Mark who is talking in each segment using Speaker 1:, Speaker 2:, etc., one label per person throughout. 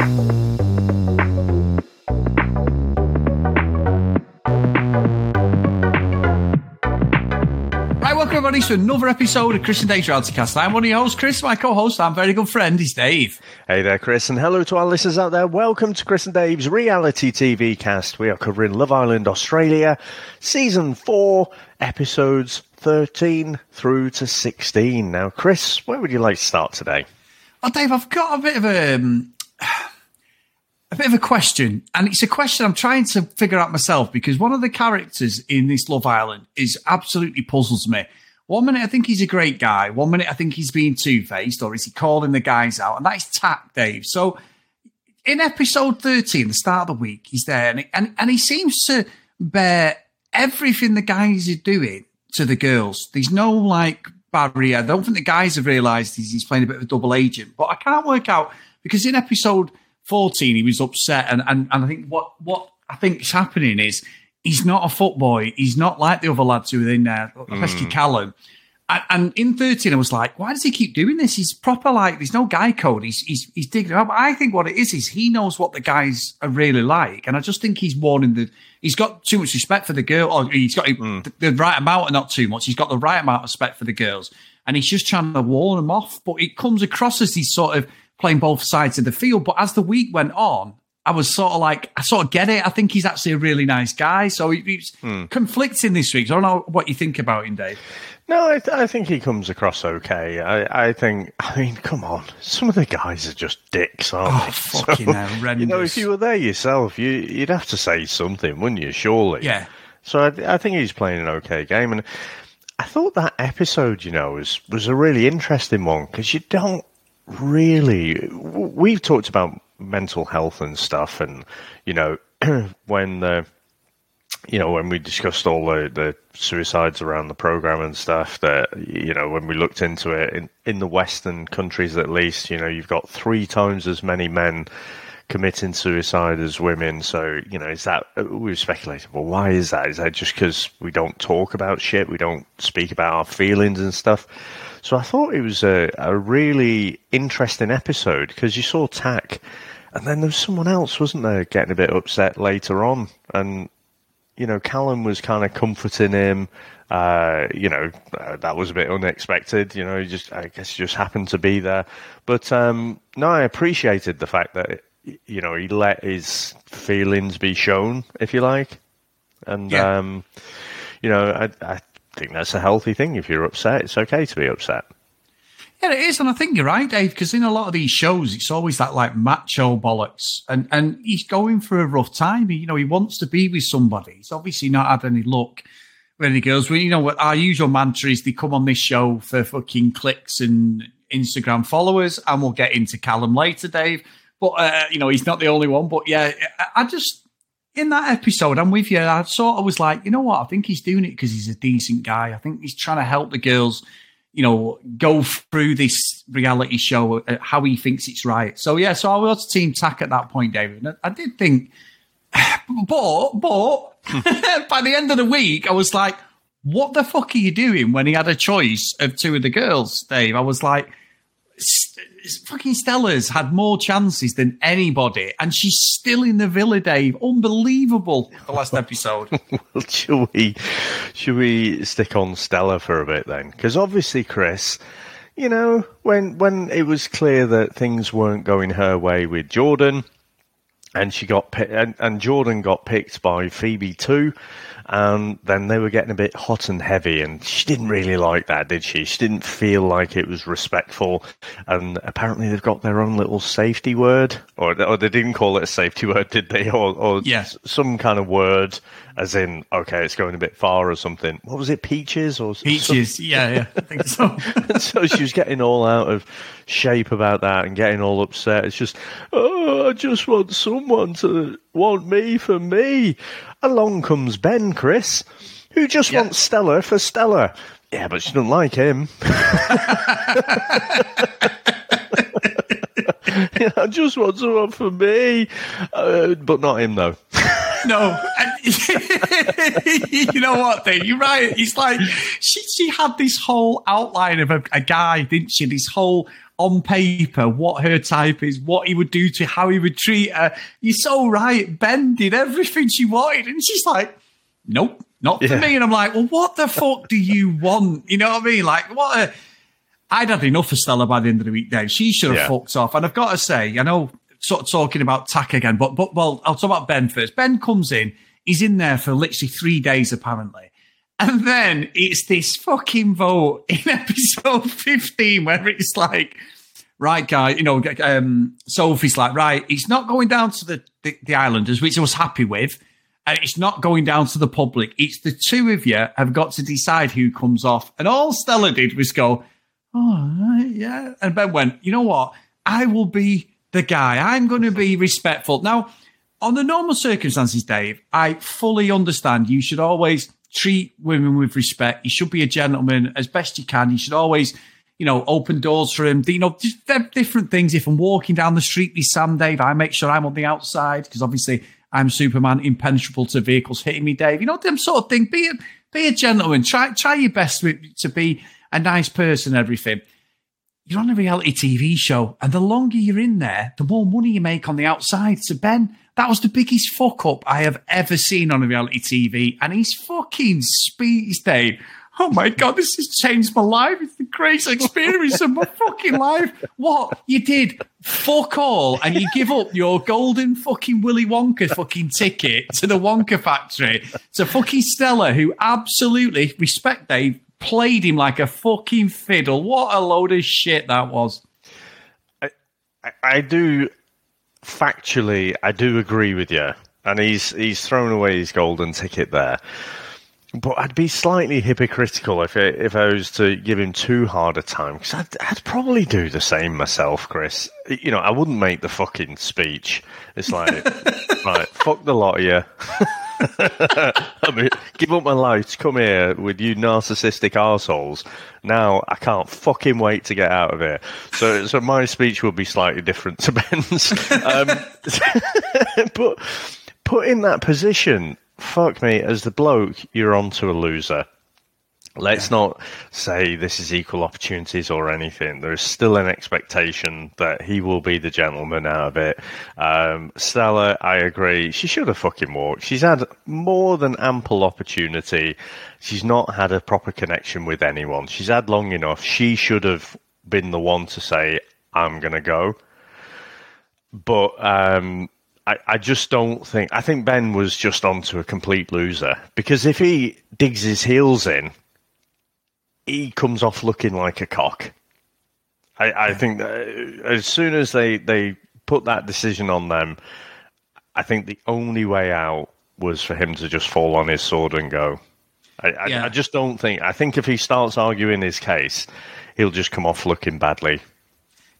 Speaker 1: Right, welcome everybody to another episode of Chris and Dave's Reality Cast. I'm one of your hosts, Chris. My co-host, I'm very good friend, is Dave.
Speaker 2: Hey there, Chris, and hello to our listeners out there. Welcome to Chris and Dave's reality TV cast. We are covering Love Island Australia, season four, episodes 13 through to 16. Now, Chris, where would you like to start today?
Speaker 1: Oh, Dave, I've got a bit of a, um, a bit of a question, and it's a question I'm trying to figure out myself because one of the characters in this Love Island is absolutely puzzles me. One minute I think he's a great guy, one minute I think he's being two faced, or is he calling the guys out? And that is Tak, Dave. So in episode 13, the start of the week, he's there and, and, and he seems to bear everything the guys are doing to the girls. There's no like barrier. I don't think the guys have realised he's, he's playing a bit of a double agent, but I can't work out because in episode 14 he was upset and, and, and I think what, what I think is happening is he's not a footboy. He's not like the other lads who are in there, mm. especially Callum. And, and in 13, I was like, why does he keep doing this? He's proper like, there's no guy code. He's, he's, he's digging up. I think what it is, is he knows what the guys are really like. And I just think he's warning the, he's got too much respect for the girl, or he's got the, mm. the right amount and not too much. He's got the right amount of respect for the girls. And he's just trying to warn them off. But it comes across as he's sort of playing both sides of the field. But as the week went on, I was sort of like, I sort of get it. I think he's actually a really nice guy. So he, he's hmm. conflicting this week. So I don't know what you think about him, Dave.
Speaker 2: No, I, th- I think he comes across okay. I, I think, I mean, come on. Some of the guys are just dicks, aren't
Speaker 1: Oh,
Speaker 2: they?
Speaker 1: fucking
Speaker 2: So,
Speaker 1: horrendous.
Speaker 2: You know, if you were there yourself, you, you'd have to say something, wouldn't you? Surely.
Speaker 1: Yeah.
Speaker 2: So I, I think he's playing an okay game, and I thought that episode, you know, was was a really interesting one because you don't really. We've talked about mental health and stuff, and you know, when the you know, when we discussed all the, the suicides around the program and stuff, that, you know, when we looked into it in, in the Western countries at least, you know, you've got three times as many men committing suicide as women. So, you know, is that, uh, we've speculated, well, why is that? Is that just because we don't talk about shit? We don't speak about our feelings and stuff? So I thought it was a, a really interesting episode because you saw Tak and then there was someone else, wasn't there, getting a bit upset later on. And, you know, Callum was kind of comforting him. Uh, you know, uh, that was a bit unexpected. You know, he just, I guess, he just happened to be there. But um, no, I appreciated the fact that, you know, he let his feelings be shown, if you like. And,
Speaker 1: Yeah.
Speaker 2: um, you know, I, I think that's a healthy thing. If you're upset, it's okay to be upset.
Speaker 1: Yeah, it is, and I think you're right, Dave. Because in a lot of these shows, it's always that like macho bollocks, and and he's going through a rough time. He, you know, he wants to be with somebody. He's obviously not had any luck with any girls. Well, you know what our usual mantra is: they come on this show for fucking clicks and Instagram followers, and we'll get into Callum later, Dave. But uh, you know, he's not the only one. But yeah, I, I just in that episode, I'm with you. I sort of was like, you know what? I think he's doing it because he's a decent guy. I think he's trying to help the girls you know, go through this reality show uh, how he thinks it's right. So yeah, so I was Team Tak at that point, David. And I, I did think, but but by the end of the week, I was like, what the fuck are you doing? When he had a choice of two of the girls, Dave, I was like. "S- s- Fucking Stella's had more chances than anybody, and she's still in the villa, Dave. Unbelievable. The last episode.
Speaker 2: Well, should we should we stick on Stella for a bit then? Because obviously, Chris, you know, when when it was clear that things weren't going her way with Jordan, and she got and, and Jordan got picked by Phoebe too, and then they were getting a bit hot and heavy, and she didn't really like that, did she? She didn't feel like it was respectful, and apparently they've got their own little safety word, or or they didn't call it a safety word, did they? Or or
Speaker 1: Yeah.
Speaker 2: some kind of word, as in okay, it's going a bit far or something. What was it, peaches or
Speaker 1: Peaches. Yeah, yeah. I think so.
Speaker 2: so she was getting all out of shape about that and getting all upset. It's just, oh, I just want someone to want me for me. Along comes Ben, Chris, who just
Speaker 1: Yeah.
Speaker 2: wants Stella for Stella. Yeah, but she doesn't like him. Yeah, I just want someone for me, uh, but not him though.
Speaker 1: No, and you know what, Dave? You're right. He's like she she had this whole outline of a, a guy, didn't she? This whole on paper what her type is, what he would do to how he would treat her. You're so right. Ben did everything she wanted, and she's like, "Nope, not for
Speaker 2: Yeah.
Speaker 1: me." And I'm like, "Well, what the fuck do you want?" You know what I mean? Like, what? I'd had enough of Stella by the end of the week. Then she should have
Speaker 2: Yeah.
Speaker 1: fucked off. And I've got to say, I know, sort of talking about Tak again, but but well, I'll talk about Ben first. Ben comes in. He's in there for literally three days, apparently. And then it's this fucking vote in episode 15 where it's like, right, guy, you know, um, Sophie's like, right, it's not going down to the, the, the islanders, which I was happy with. And it's not going down to the public. It's the two of you have got to decide who comes off. And all Stella did was go, oh, yeah. And Ben went, you know what? I will be the guy. I'm going to be respectful. Now, on the normal circumstances, Dave, I fully understand you should always treat women with respect. You should be a gentleman as best you can. You should always, you know, open doors for him. You know, just different things. If I'm walking down the street with Sam, Dave, I make sure I'm on the outside because obviously I'm Superman, impenetrable to vehicles hitting me, Dave. You know, them sort of thing. Be a, be a gentleman. Try, try your best with, to be a nice person, everything you're on a reality TV show, and the longer you're in there, the more money you make on the outside. So Ben, that was the biggest fuck up I have ever seen on a reality TV, and he's fucking speech day. Oh my god, this has changed my life. It's the greatest experience of my fucking life. What you did, fuck all, and you give up your golden fucking Willy Wonka fucking ticket to the Wonka factory to fucking Stella, who absolutely respect Dave played him like a fucking fiddle. What a load of shit that was.
Speaker 2: I, I do factually, I do agree with you, and he's he's thrown away his golden ticket there. But I'd be slightly hypocritical if I, if I was to give him too hard a time because I'd, I'd probably do the same myself, Chris. You know, I wouldn't make the fucking speech. It's like, right, fuck the lot of you. I mean, give up my life come here with you narcissistic assholes. Now I can't fucking wait to get out of here. So, so my speech will be slightly different to Ben's. Um, but put in that position, fuck me, as the bloke, you're onto a loser. Let's not say this is equal opportunities or anything. There's still an expectation that he will be the gentleman out of it. Um, Stella, I agree. She should have fucking walked. She's had more than ample opportunity. She's not had a proper connection with anyone. She's had long enough. She should have been the one to say, I'm going to go. But um, I, I just don't think. I think Ben was just onto a complete loser because if he digs his heels in, he comes off looking like a cock. I, I think that uh, as soon as they, they put that decision on them, I think the only way out was for him to just fall on his sword and go. I, I,
Speaker 1: Yeah.
Speaker 2: I just don't think. I think if he starts arguing his case, he'll just come off looking badly.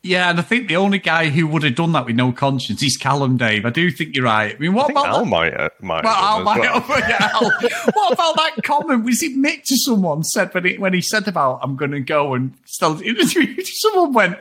Speaker 1: Yeah, and I think the only guy who would have done that with no conscience is Callum Dave. I do think you're right. I mean, what
Speaker 2: think
Speaker 1: about
Speaker 2: Al
Speaker 1: that?
Speaker 2: might, uh, might
Speaker 1: Well, might
Speaker 2: well.
Speaker 1: yeah, what about that comment? Was it Mick to someone said when he, when he said about I'm going to go and still someone went,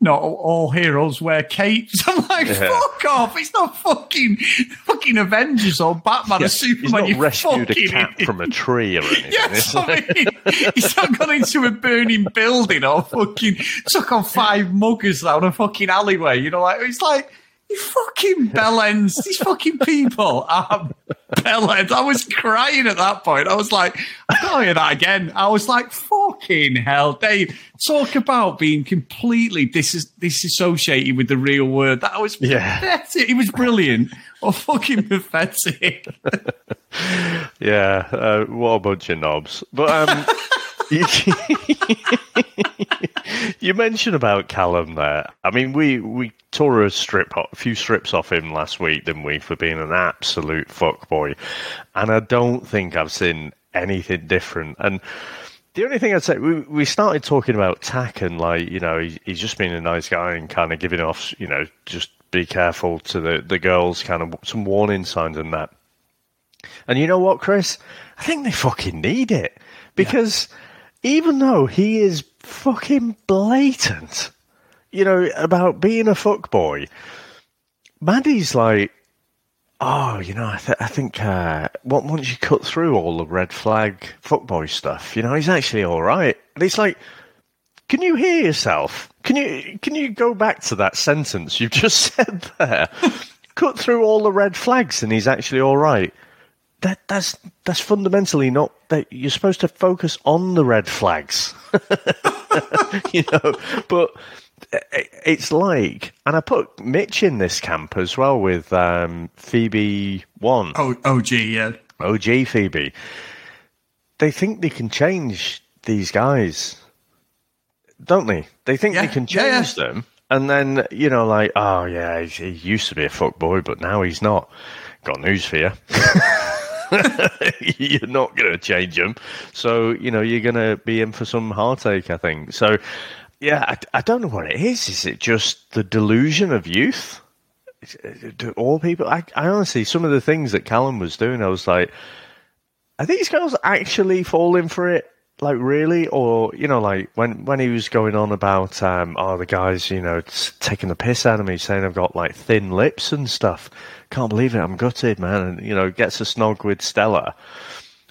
Speaker 1: "Not all heroes wear capes." I'm like,
Speaker 2: Yeah.
Speaker 1: fuck off! It's not fucking fucking Avengers or Batman
Speaker 2: Yeah,
Speaker 1: or
Speaker 2: he's
Speaker 1: Superman.
Speaker 2: not
Speaker 1: you
Speaker 2: rescued a cat
Speaker 1: idiot.
Speaker 2: from a tree or anything.
Speaker 1: Yes, I mean, he's not gone into a burning building or fucking took on five down a fucking alleyway. You know, like it's like you fucking bellends. These fucking people are bellends. I was crying at that point. I was like, I can't hear that again. I was like, fucking hell, Dave. Talk about being completely dis- disassociated with the real world. That was
Speaker 2: Yeah.
Speaker 1: pathetic. It was brilliant. Or fucking pathetic.
Speaker 2: Yeah, uh, what a bunch of knobs. But um, you, mentioned about Callum there. I mean, we we tore a strip, a few strips off him last week, didn't we, for being an absolute fuckboy? And I don't think I've seen anything different. And the only thing I'd say, we, we started talking about Tak and like, you know, he, he's just been a nice guy and kind of giving off, you know, just be careful to the, the girls, kind of some warning signs and that. And you know what, Chris? I think they fucking need it because even though he is fucking blatant, you know, about being a fuckboy, Maddie's like, oh, you know, I, th- I think uh, once you cut through all the red flag fuckboy stuff, you know, he's actually all right. And it's like, can you hear yourself? Can you can you go back to that sentence you've just said there? Cut through all the red flags, and he's actually all right. That that's that's fundamentally not that you're supposed to focus on the red flags, you know. But it's like, and I put Mitch in this camp as well with um, Phoebe One.
Speaker 1: Oh, OG, yeah.
Speaker 2: OG Phoebe. They think they can change these guys, don't they? They think
Speaker 1: Yeah,
Speaker 2: they can
Speaker 1: yeah,
Speaker 2: change them, and then you know, like, oh yeah, he, he used to be a fuck boy, but now he's not. Got news for you. you're not going to change them. so you know you're going to be in for some heartache. I think so. Yeah, I, I don't know what it is. Is it just the delusion of youth? Do all people? I, I honestly, some of the things that Callum was doing, I was like, are these girls actually falling for it? Like really, or you know, like when when he was going on about, um, oh, the guys, you know, taking the piss out of me, saying I've got like thin lips and stuff. Can't believe it. I'm gutted, man. And you know, gets a snog with Stella,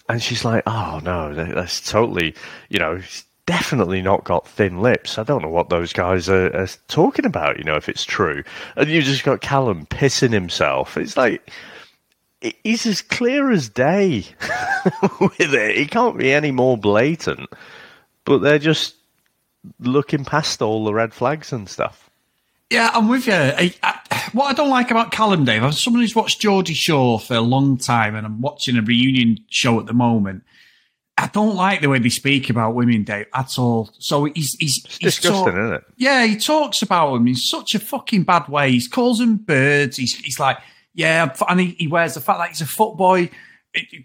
Speaker 2: and she's like, oh no, that's totally, you know, definitely not got thin lips. I don't know what those guys are, are talking about. You know, if it's true, and you just got Callum pissing himself. It's like he's as clear as day with it. He can't be any more blatant. But they're just looking past all the red flags and stuff.
Speaker 1: Yeah, I'm with you. I, I, what I don't like about Callum, Dave, I'm someone who's watched Geordie Shore for a long time and I'm watching a reunion show at the moment. I don't like the way they speak about women, Dave, at all. So he's he's,
Speaker 2: It's
Speaker 1: he's
Speaker 2: disgusting,
Speaker 1: talk-
Speaker 2: isn't it?
Speaker 1: Yeah, he talks about them in such a fucking bad way. He calls them birds. He's, he's like, yeah, and he, he wears the fact that he's a footboy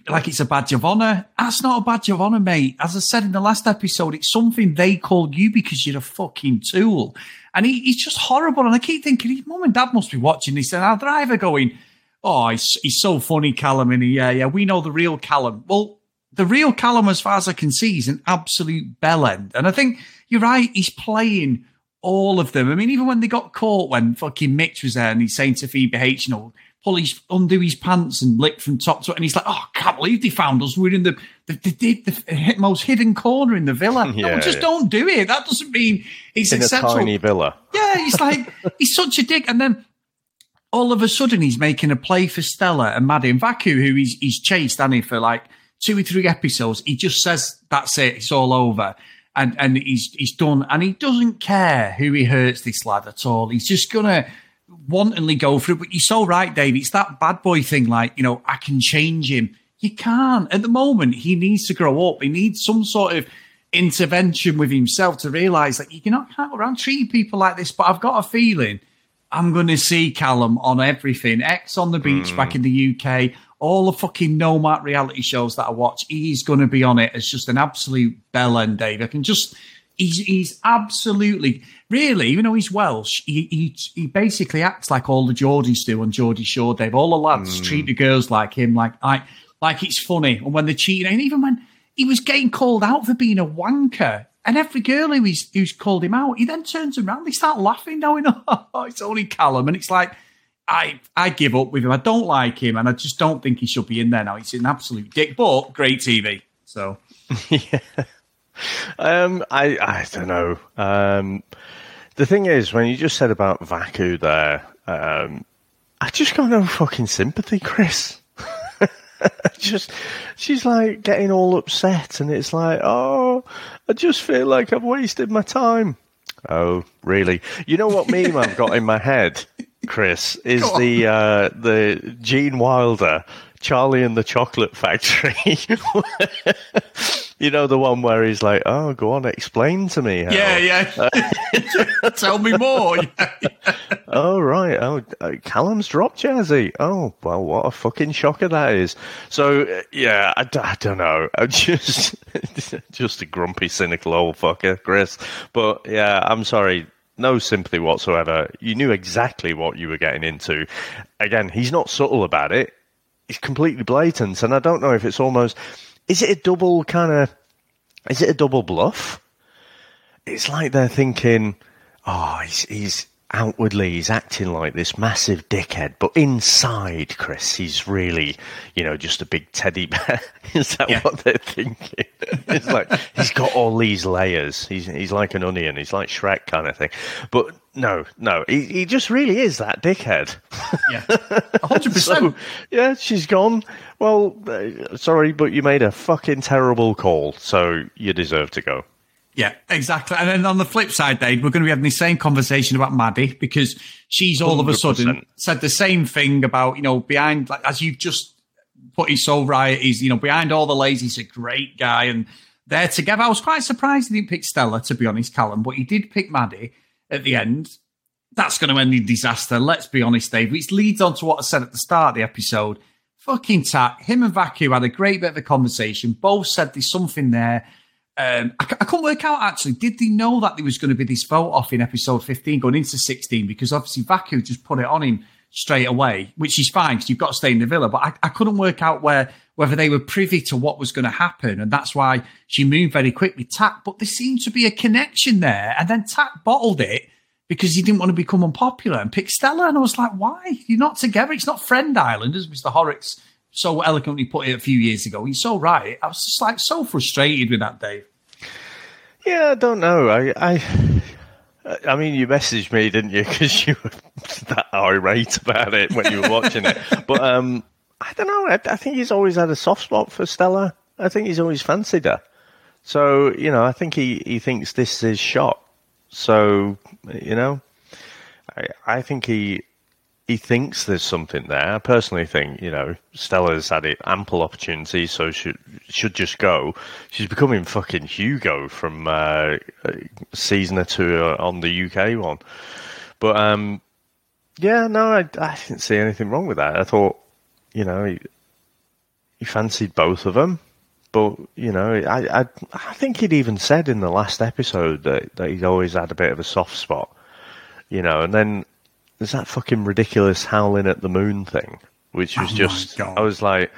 Speaker 1: like it's a badge of honor. That's not a badge of honor, mate. As I said in the last episode, it's something they call you because you're a fucking tool. And he, he's just horrible. And I keep thinking, his mum and dad must be watching this. And our driver going, oh, he's, he's so funny, Callum. And he, yeah, yeah, we know the real Callum. Well, the real Callum, as far as I can see, is an absolute bellend. And I think you're right. He's playing all of them. I mean, even when they got caught, when fucking Mitch was there and he's saying to Phoebe H, you know, pull his, undo his pants and lick from top to, and he's like, oh, I can't believe they found us. We're in the, the, the, the most hidden corner in the villa. no, just
Speaker 2: yeah.
Speaker 1: don't do it. That doesn't mean he's
Speaker 2: In a
Speaker 1: acceptable.
Speaker 2: tiny villa.
Speaker 1: Yeah, he's like he's such a dick. And then all of a sudden he's making a play for Stella and Maddie and Vaku, who he's he's chased, hasn't he, for like two or three episodes. He just says that's it, it's all over. And and he's he's done and he doesn't care who he hurts this lad at all. He's just gonna wantonly go for it. But you're so right, Dave. It's that bad boy thing, like, you know, I can change him. You can't. At the moment, he needs to grow up. He needs some sort of intervention with himself to realise that you cannot can't go around treating people like this. But I've got a feeling I'm going to see Callum on everything. Ex on the beach hmm. back in the UK, all the fucking Nomad reality shows that I watch. He's going to be on it as just an absolute bellend, Dave. I can just. He's, he's absolutely, really, even though he's Welsh, he, he, he basically acts like all the Geordies do on Geordie Shore, Dave. All the lads treat the girls like him, like, like, like it's funny. And when they're cheating, and even when he was getting called out for being a wanker, and every girl who's, who's called him out, he then turns around, they start laughing, going, oh, it's only Callum. And it's like, I, I give up with him. I don't like him, and I just don't think he should be in there now. He's an absolute dick, but great TV. So,
Speaker 2: Um, I I don't know. Um, the thing is, when you just said about Vaku there, um, I just got no fucking sympathy, Chris. just she's like getting all upset, and it's like, oh, I just feel like I've wasted my time. Oh, really? You know what meme I've got in my head, Chris, is the uh, the Gene Wilder Charlie and the Chocolate Factory. you know the one where he's like, "Oh, go on, explain to me." How.
Speaker 1: yeah, yeah. Tell me more.
Speaker 2: Oh right. Oh, uh, Callum's dropped Jazzy. Oh well, what a fucking shocker that is. So uh, yeah, I, d- I don't know. I'm just just a grumpy, cynical old fucker, Chris. But yeah, I'm sorry. No sympathy whatsoever. You knew exactly what you were getting into. Again, he's not subtle about it. He's completely blatant, and I don't know if it's almost. Is it a double kind of? Is it a double bluff? It's like they're thinking, oh, he's he's outwardly he's acting like this massive dickhead, but inside, Chris, he's really, you know, just a big teddy bear. Is that yeah. what they're thinking? it's like he's got all these layers. He's he's like an onion. He's like Shrek kind of thing. But no, no, he, he just really is that dickhead.
Speaker 1: Yeah, hundred percent.
Speaker 2: Yeah, she's gone. Well, uh, sorry, but you made a fucking terrible call, so you deserve to go.
Speaker 1: Yeah, exactly. And then on the flip side, Dave, we're going to be having the same conversation about Maddie because she's all 100%. of a sudden said the same thing about, you know, behind, like, as you've just put it so right, he's, you know, behind all the lazy, he's a great guy. And they're together. I was quite surprised he didn't pick Stella, to be honest, Callum, but he did pick Maddie at the end. That's going to end in disaster. Let's be honest, Dave. Which leads on to what I said at the start of the episode. Fucking tat. Him and Vaku had a great bit of a conversation. Both said there's something there um, I, couldn't work out actually. Did they know that there was going to be this vote off in episode 15 going into 16? Because obviously Vaku just put it on him straight away, which is fine because you've got to stay in the villa. But I, I couldn't work out where whether they were privy to what was going to happen, and that's why she moved very quickly. Tak, but there seemed to be a connection there, and then Tak bottled it because he didn't want to become unpopular and pick Stella. And I was like, why? You're not together. It's not Friend Island, as Mr. Horrocks so eloquently put it a few years ago. He's so right. I was just like so frustrated with that, Dave.
Speaker 2: Yeah, I don't know. I, I, I mean, you messaged me, didn't you? Because you were that irate about it when you were watching it. But um, I don't know. I, I, think he's always had a soft spot for Stella. I think he's always fancied her. So you know, I think he, he thinks this is his shot. So you know, I I think he he thinks there's something there. I personally think, you know, Stella's had it ample opportunity, so should should just go. She's becoming fucking Hugo from uh, season two on the UK one. But um, yeah, no, I, I didn't see anything wrong with that. I thought, you know, he, he fancied both of them. But you know, I, I I think he'd even said in the last episode that, that he'd always had a bit of a soft spot, you know. And then there's that fucking ridiculous howling at the moon thing, which was oh just I was like,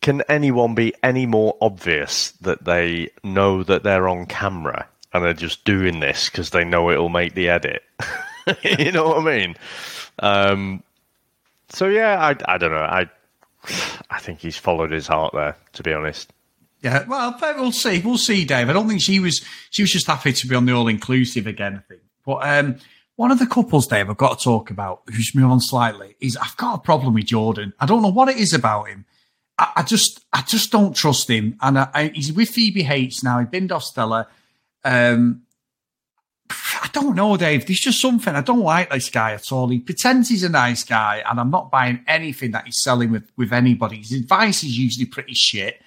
Speaker 2: can anyone be any more obvious that they know that they're on camera and they're just doing this because they know it'll make the edit? you know what I mean? Um, so yeah, I I don't know. I I think he's followed his heart there. To be honest.
Speaker 1: Yeah, well, we'll see. We'll see, Dave. I don't think she was. She was just happy to be on the all inclusive again. I think, but um, one of the couples, Dave, I've got to talk about, who's move on slightly, is I've got a problem with Jordan. I don't know what it is about him. I, I just, I just don't trust him. And I, I, he's with Phoebe Hates now. He binned off Stella. Um, I don't know, Dave. There's just something I don't like this guy at all. He pretends he's a nice guy, and I'm not buying anything that he's selling with with anybody. His advice is usually pretty shit.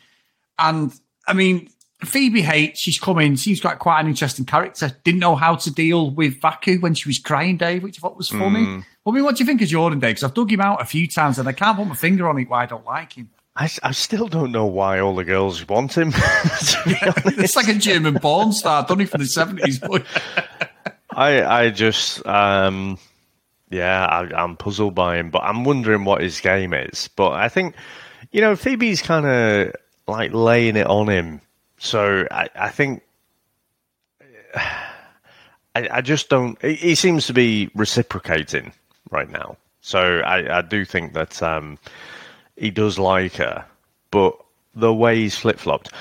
Speaker 1: And I mean, Phoebe hates. She's coming. in. She's got quite an interesting character. Didn't know how to deal with Vaku when she was crying, Dave, which I thought was funny. Mm. Well, I mean, what do you think of Jordan, Dave? Because I've dug him out a few times and I can't put my finger on it why I don't like him.
Speaker 2: I, I still don't know why all the girls want him.
Speaker 1: it's like a German porn star, done it from the seventies.
Speaker 2: I I just um, yeah, I, I'm puzzled by him, but I'm wondering what his game is. But I think you know Phoebe's kind of like laying it on him so I, I think I, I, just don't. He seems to be reciprocating right now. So I, I do think that um, he does like her, but the way he's flip flopped,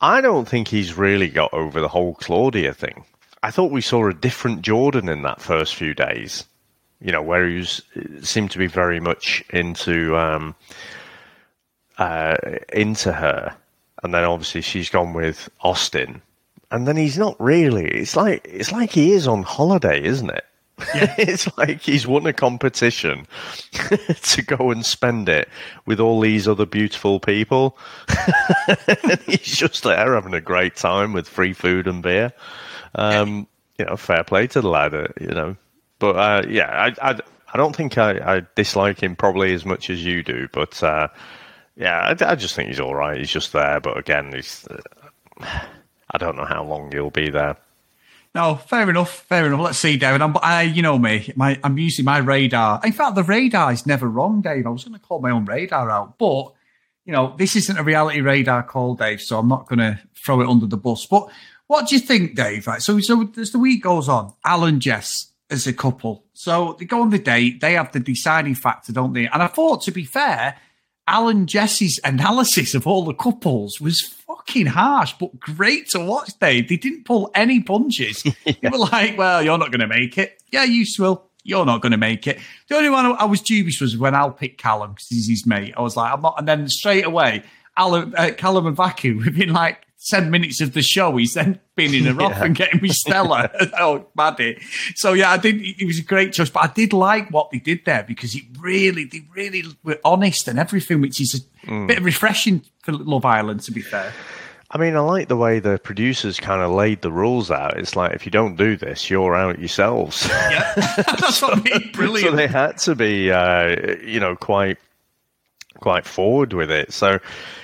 Speaker 2: I don't think he's really got over the whole Claudia thing. I thought we saw a different Jordan in that first few days. You know, where he was, seemed to be very much into um, uh, into her and then obviously she's gone with Austin, and then he's not really. It's like it's like he is on holiday, isn't it? Yeah. it's like he's won a competition to go and spend it with all these other beautiful people. he's just there having a great time with free food and beer. Um, you know, fair play to the lad, uh, you know. But uh, yeah, I, I, I don't think I, I, dislike him probably as much as you do, but. Uh, yeah, I, I, just think he's all right. He's just there, but again, he's. Uh, I don't know how long he'll be there.
Speaker 1: No, fair enough. Fair enough. Let's see, David. I'm, I, you know me. My, I'm using my radar. In fact, the radar is never wrong, Dave. I was going to call my own radar out, but you know, this isn't a reality radar call, Dave. So I'm not going to throw it under the bus. But what do you think, Dave? Right. So, so as the week goes on, Alan Jess as a couple. So they go on the date, they have the deciding factor, don't they? And I thought, to be fair, Alan Jesse's analysis of all the couples was fucking harsh, but great to watch, Dave. They didn't pull any punches. yeah. They were like, well, you're not going to make it. Yeah, you will. You're not going to make it. The only one I was dubious was when Al picked Callum because he's his mate. I was like, I'm not. And then straight away, Alan, uh, Callum and Vaku, within like 10 minutes of the show, he's then spinning her yeah. off and getting me Stella. oh, Maddie. So, yeah, I did. It was a great choice, but I did like what they did there because it really, they really were honest and everything, which is a mm. bit refreshing for Love Island, to be fair.
Speaker 2: I mean, I like the way the producers kind of laid the rules out. It's like if you don't do this, you're out yourselves.
Speaker 1: Yeah, that's what I mean. Brilliant.
Speaker 2: so they had to be, uh, you know, quite quite forward with it. So,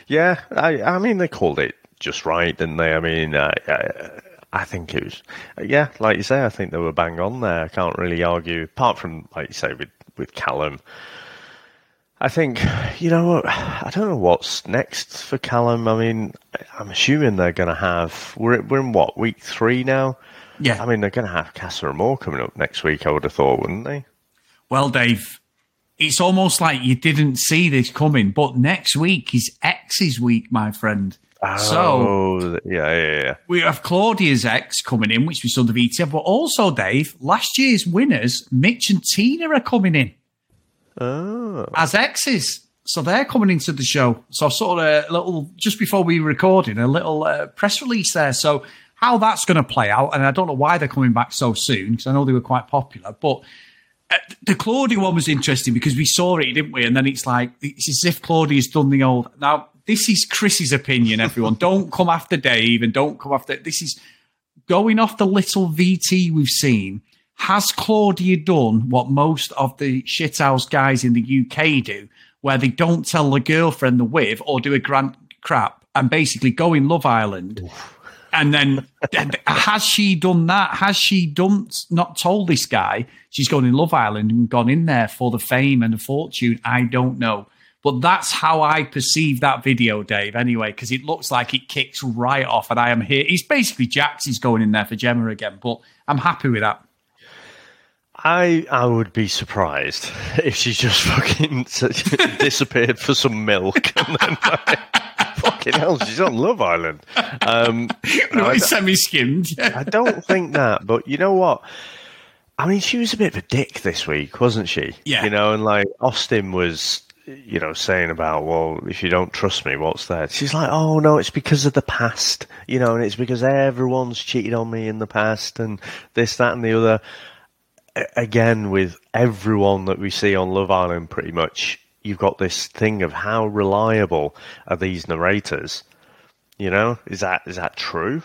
Speaker 2: yeah, I, I mean, they called it just right, didn't they? I mean, uh, I think it was, yeah, like you say, I think they were bang on there. I can't really argue, apart from, like you say, with, with Callum. I think, you know, I don't know what's next for Callum. I mean, I'm assuming they're going to have, we're, we're in what, week three now?
Speaker 1: Yeah.
Speaker 2: I mean, they're going to have Casa Amor coming up next week, I would have thought, wouldn't they?
Speaker 1: Well, Dave, it's almost like you didn't see this coming, but next week is X's week, my friend.
Speaker 2: Oh, so yeah, yeah, yeah.
Speaker 1: We have Claudia's ex coming in, which we saw the VTF, but also Dave, last year's winners, Mitch and Tina are coming in
Speaker 2: oh.
Speaker 1: as exes. So they're coming into the show. So I saw a little just before we were recording a little uh, press release there. So how that's going to play out, and I don't know why they're coming back so soon because I know they were quite popular, but. Uh, the Claudia one was interesting because we saw it, didn't we? And then it's like it's as if Claudia's done the old. Now this is Chris's opinion, everyone. don't come after Dave and don't come after. This is going off the little VT we've seen. Has Claudia done what most of the shithouse guys in the UK do, where they don't tell the girlfriend they're with or do a grand crap and basically go in Love Island? And then has she done that? Has she done not told this guy she's gone in Love Island and gone in there for the fame and the fortune? I don't know. But that's how I perceive that video, Dave, anyway, because it looks like it kicks right off and I am here. He's basically Jax, he's going in there for Gemma again, but I'm happy with that.
Speaker 2: I I would be surprised if she just fucking disappeared for some milk and then like, fucking hell, she's on Love Island. Um,
Speaker 1: no, semi-skimmed.
Speaker 2: I don't think that, but you know what? I mean, she was a bit of a dick this week, wasn't she?
Speaker 1: Yeah.
Speaker 2: You know, and like Austin was you know, saying about, well, if you don't trust me, what's that? She's like, oh no, it's because of the past, you know, and it's because everyone's cheated on me in the past and this, that, and the other. Again, with everyone that we see on Love Island, pretty much, you've got this thing of how reliable are these narrators? You know, is that is that true?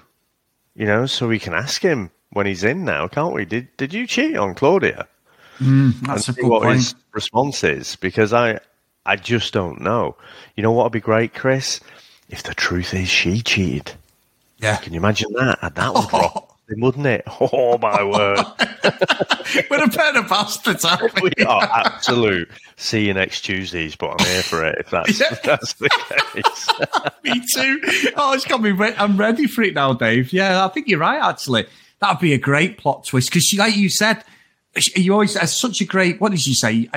Speaker 2: You know, so we can ask him when he's in now, can't we? Did did you cheat on Claudia?
Speaker 1: Mm, that's a good what point. His
Speaker 2: response is because I I just don't know. You know what would be great, Chris? If the truth is she cheated.
Speaker 1: Yeah.
Speaker 2: Can you imagine that? And That would rock wouldn't it? Oh my word!
Speaker 1: We're a pair of bastards, aren't we?
Speaker 2: we are absolute. See you next Tuesdays, but I'm here for it if that's, yeah. if that's the case.
Speaker 1: Me too. Oh, it's got me. Re- I'm ready for it now, Dave. Yeah, I think you're right. Actually, that'd be a great plot twist because, like you said, you always have such a great. What did you say?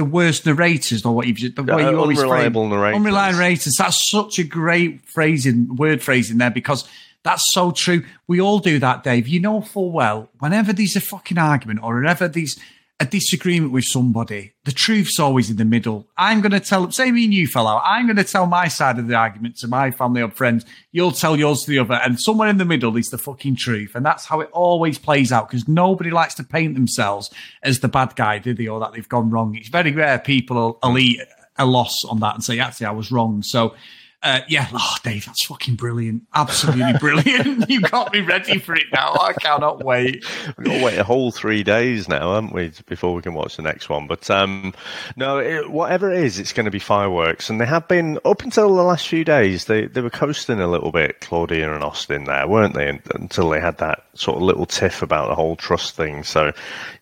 Speaker 1: The worst narrators or what you've the way you always
Speaker 2: unreliable frame, narrators.
Speaker 1: Unreliable narrators. That's such a great phrasing, word phrasing there because that's so true. We all do that, Dave. You know full well whenever there's a fucking argument or whenever there's a disagreement with somebody, the truth's always in the middle. I'm going to tell, say me and you fell out. I'm going to tell my side of the argument to my family or friends. You'll tell yours to the other. And somewhere in the middle is the fucking truth. And that's how it always plays out because nobody likes to paint themselves as the bad guy, do they? Or that they've gone wrong. It's very rare people will, will eat a loss on that and say, actually, I was wrong. So uh, yeah, oh, Dave, that's fucking brilliant. Absolutely brilliant. you got me ready for it now. I cannot wait.
Speaker 2: We've got to wait a whole three days now, haven't we, before we can watch the next one? But um, no, it, whatever it is, it's going to be fireworks. And they have been, up until the last few days, they, they were coasting a little bit, Claudia and Austin there, weren't they? Until they had that sort of little tiff about the whole trust thing. So,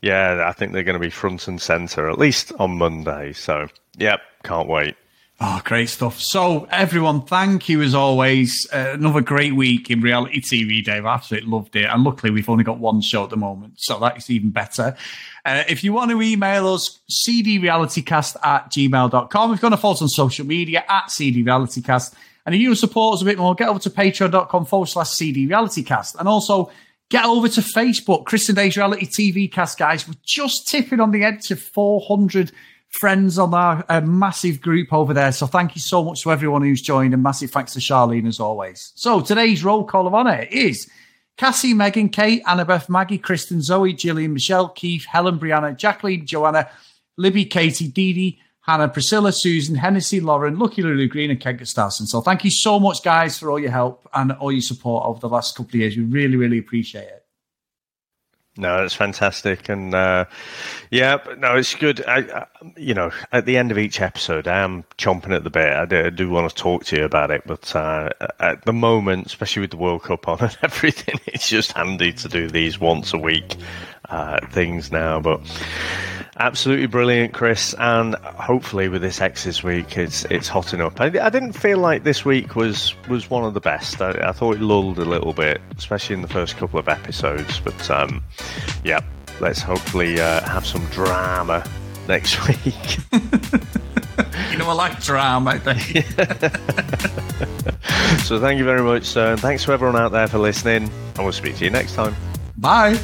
Speaker 2: yeah, I think they're going to be front and centre, at least on Monday. So, yep, can't wait.
Speaker 1: Oh, great stuff. So, everyone, thank you as always. Uh, another great week in reality TV, Dave. I absolutely loved it. And luckily, we've only got one show at the moment. So, that is even better. Uh, if you want to email us, cdrealitycast at gmail.com. You want to follow us on social media, at cdrealitycast. And if you support us a bit more, get over to patreon.com forward slash cdrealitycast. And also, get over to Facebook, Chris and Dave's Reality TV cast, guys. We're just tipping on the edge of 400 friends on our uh, massive group over there. So thank you so much to everyone who's joined, and massive thanks to Charlene as always. So today's roll call of honour is Cassie, Megan, Kate, Annabeth, Maggie, Kristen, Zoe, Gillian, Michelle, Keith, Helen, Brianna, Jacqueline, Joanna, Libby, Katie, Dee Dee, Hannah, Priscilla, Susan, Hennessy, Lauren, Lucky Lulu Green, and Kent Gustafson. So thank you so much, guys, for all your help and all your support over the last couple of years. We really, really appreciate it.
Speaker 2: No, it's fantastic, and uh, yeah, no, it's good. I, I, you know, at the end of each episode, I am chomping at the bit. I do, I do want to talk to you about it, but uh, at the moment, especially with the World Cup on and everything, it's just handy to do these once a week uh, things now. But absolutely brilliant, Chris, and hopefully with this X this week, it's it's hotting up. I, I didn't feel like this week was was one of the best. I, I, thought it lulled a little bit, especially in the first couple of episodes. But um, yeah, let's hopefully uh, have some drama next week.
Speaker 1: you know, I like drama. I think.
Speaker 2: so thank you very much, sir, and thanks to everyone out there for listening. And we'll speak to you next time.
Speaker 1: Bye.